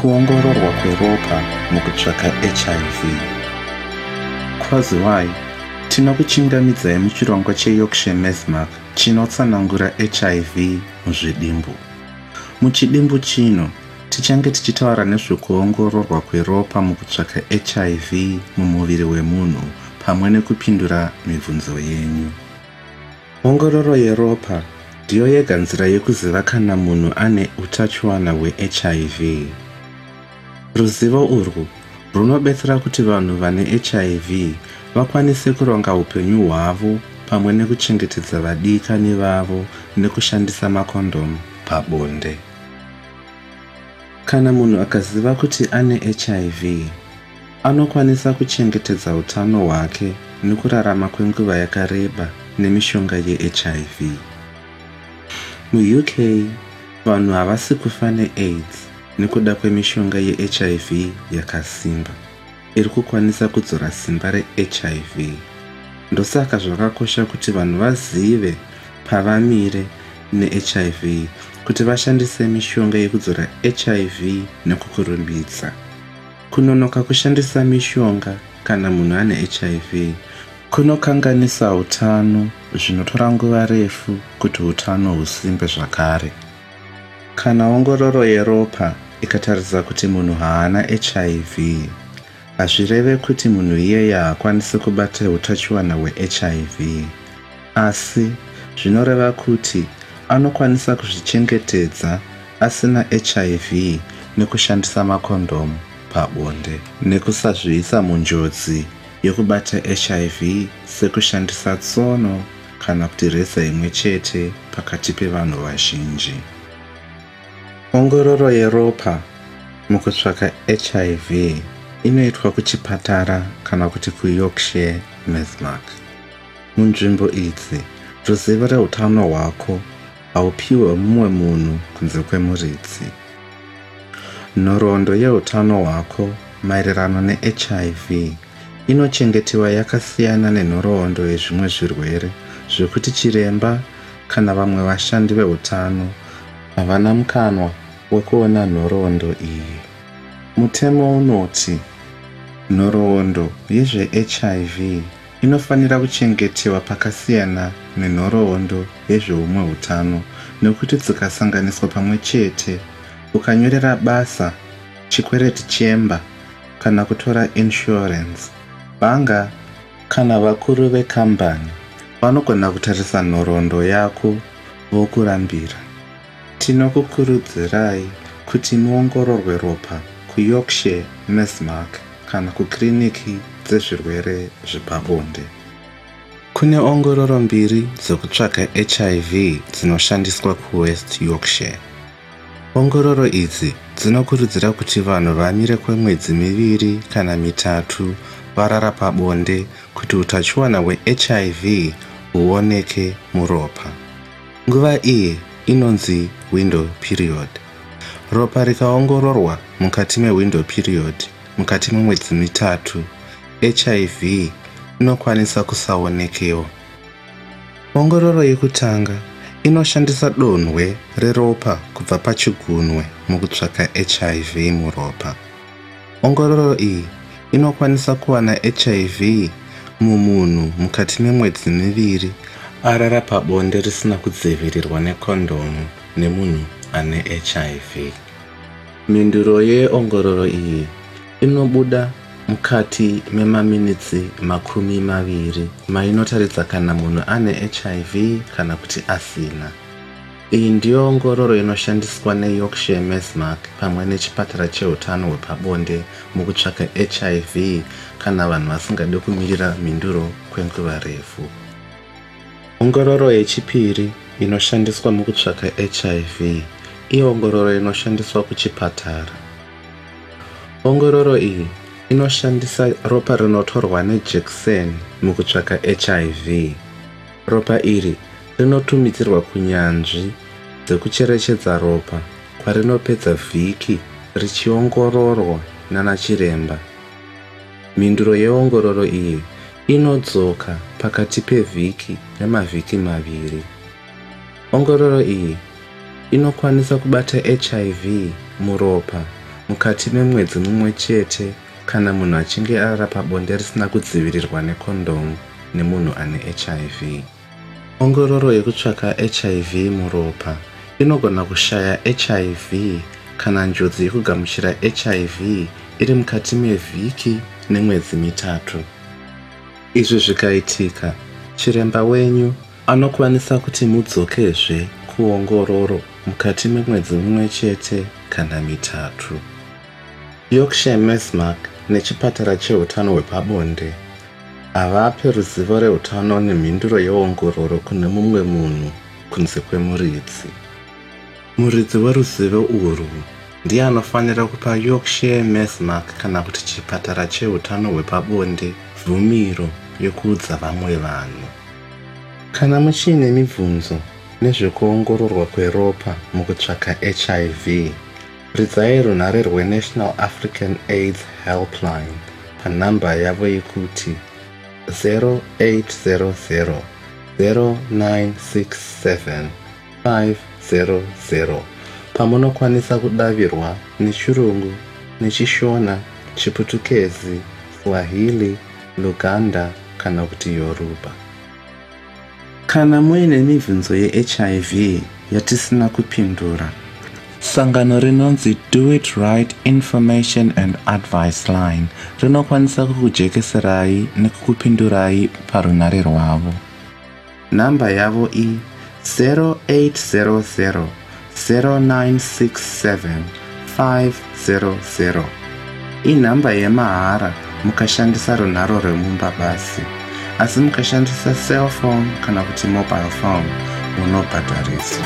kuongororwa kweropa mukutsvaka hiv kwaziwai tinokuchingamidzai muchirongwa cheyorkshire mesmark chinotsanangura hiv muzvidimbu. Muchidimbu chino tichange tichitaura nezvekuongororwa kweropa mukutsvaka hiv mumuviri wemunhu pamwe nekupindura mibvunzo yenyu. Ongororo yeropa ndiyo yega nzira yekuziva kana munhu ane utachiwana hwehiv ruzivo urwu runobetsera kuti vanhu vane hiv vakwanise kuronga upenyu hwavo pamwe nekuchengetedza vadikani vavo nekushandisa makondomu pabonde. Kana munhu akaziva kuti ane hiv anokwanisa kuchengetedza utano hwake nekurarama kwenguva yakareba nemishonga yehiv muuk vanhu havasi kufa neaids nekuda kwemishonga yehiv yakasimba. Iri kukwanisa kudzora simba rehiv ndosaka zvakakosha kuti vanhu vazive pavamire nehiv kuti vashandise mishonga yekudzora hiv nekukurumbidza kunonoka kushandisa mishonga kana munhu ane hiv kunokanganisa utano zvinotora nguva refu kuti utano husimbe zvakare. Kana ongororo yeropa ikatarisa kuti munhu haana hiv hazvireve kuti munhu iyeye haakwanisi kubata utachiwana hwehiv asi zvinoreva kuti anokwanisa kuzvichengetedza asina hiv nekushandisa makondomu pabonde nekusazviisa munjodzi yokubata hiv sekushandisa tsono kana kuti reza imwe chete pakati pevanhu vazhinji ongororo yeropa mukutsvaka hiv inoitwa kuchipatara kana kuti kuyorkshire mesmark. Munzvimbo idzi ruzivo reutano hwako haupiwe mumwe munhu kunze kwemuridzi. Nhoroondo yeutano hwako maererano nehiv inochengetiwa yakasiyana nenhoroondo yezvimwe zvirwere zvekuti chiremba kana vamwe vashandi veutano havana mukanwa wekuona nhoroondo iyi. Mutemo unoti nhoroondo yezvehiv inofanira kuchengetiwa pakasiyana nenhoroondo yezveumwe hutano nekuti dzikasanganiswa pamwe chete ukanyorera basa chikwereti chemba kana kutora insurance bhanga kana vakuru vekambani vanogona kutarisa nhoroondo yako vokurambira tinokukurudzirai kuti muongororwe ropa kuyorkshire mesmark kana kukiriniki dzezvirwere zvepabonde. Kune ongororo mbiri dzekutsvaga hiv dzinoshandiswa kuwest yorkshire. Ongororo idzi dzinokurudzira kuti vanhu vamire kwemwedzi miviri kana mitatu varara pabonde kuti utachiwana hwehiv huoneke muropa. Nguva iyi inonzi window period. Ropa rikaongororwa mukati mewindow period mukati memwedzi mitatu. Hiv inokwanisa kusaonekewo ongororo yekutanga inoshandisa donhwe reropa kubva pachigunwe mukutsvaka hiv muropa. Ongororo iyi inokwanisa kuwana hiv mumunhu mukati memwedzi miviri arara pabonde risina kudzivirirwa nekondomu nemunhu ane hiv mhinduro yeongororo iyi inobuda mukati memaminitsi makumi maviri mainotaridza kana munhu ane hiv kana kuti asina. Iyi ndiyo ongororo inoshandiswa neyorkshire mesmark pamwe nechipatara cheutano hwepabonde mukutsvaka hiv kana vanhu vasingade kumirira mhinduro kwenguva refu ongororo yechipiri inoshandiswa mukutsvaka hiv iongororo inoshandiswa kuchipatara. Ongororo iyi inoshandisa ropa rinotorwa nejekiseni mukutsvaka hiv ropa iri rinotumidzirwa kunyanzvi dzekucherechedza ropa kwarinopedza vhiki richiongororwa nanachiremba. Mhinduro yeongororo iyi inodzoka pakati pevhiki nemavhiki maviri. Ongororo iyi inokwanisa kubata hiv muropa mukati memwedzi mumwe chete kana munhu achinge arara pabonde risina kudzivirirwa nekondomu nemunhu ane hiv ongororo yekutsvaka hiv muropa inogona kushaya hiv kana njodzi yekugamuchira hiv iri mukati mevhiki nemwedzi mitatu izvi zvikaitika. Chiremba wenyu anokwanisa kuti mudzokezve kuongororo mukati memwedzi mumwe chete kana mitatu. Yorkshire mesmark nechipatara cheutano hwepabonde havape ruzivo reutano nemhinduro yeongororo kune mumwe munhu kunze kwemuridzi. Muridzi weruzivo urwu ndiye anofanira kupa yorkshire mesmark kana kuti chipatara cheutano hwepabonde bvumiro yekuudza vamwe vanhu. Kana muchiine mibvunzo nezvekuongororwa kweropa mukutsvaka hiv ridzai runhare rwenational african aids helpline panhamba yavo yekuti 0800 0967 500 pamunokwanisa kudavirwa nechirungu nechishona chiputukezi swahili luganda kana kuti yoruba. Kana muine mibvunzo yehiv yatisina kupindura sangano rinonzi do it right information and advice line rinokwanisa kukujekeserai nekukupindurai parunhare rwavo. Nhamba yavo i0800 0967 500 inhamba yemahara mukashandisa runharo rwemumba basi asi mukashandisa cellphone kana kuti mobile phone munobhadhariswa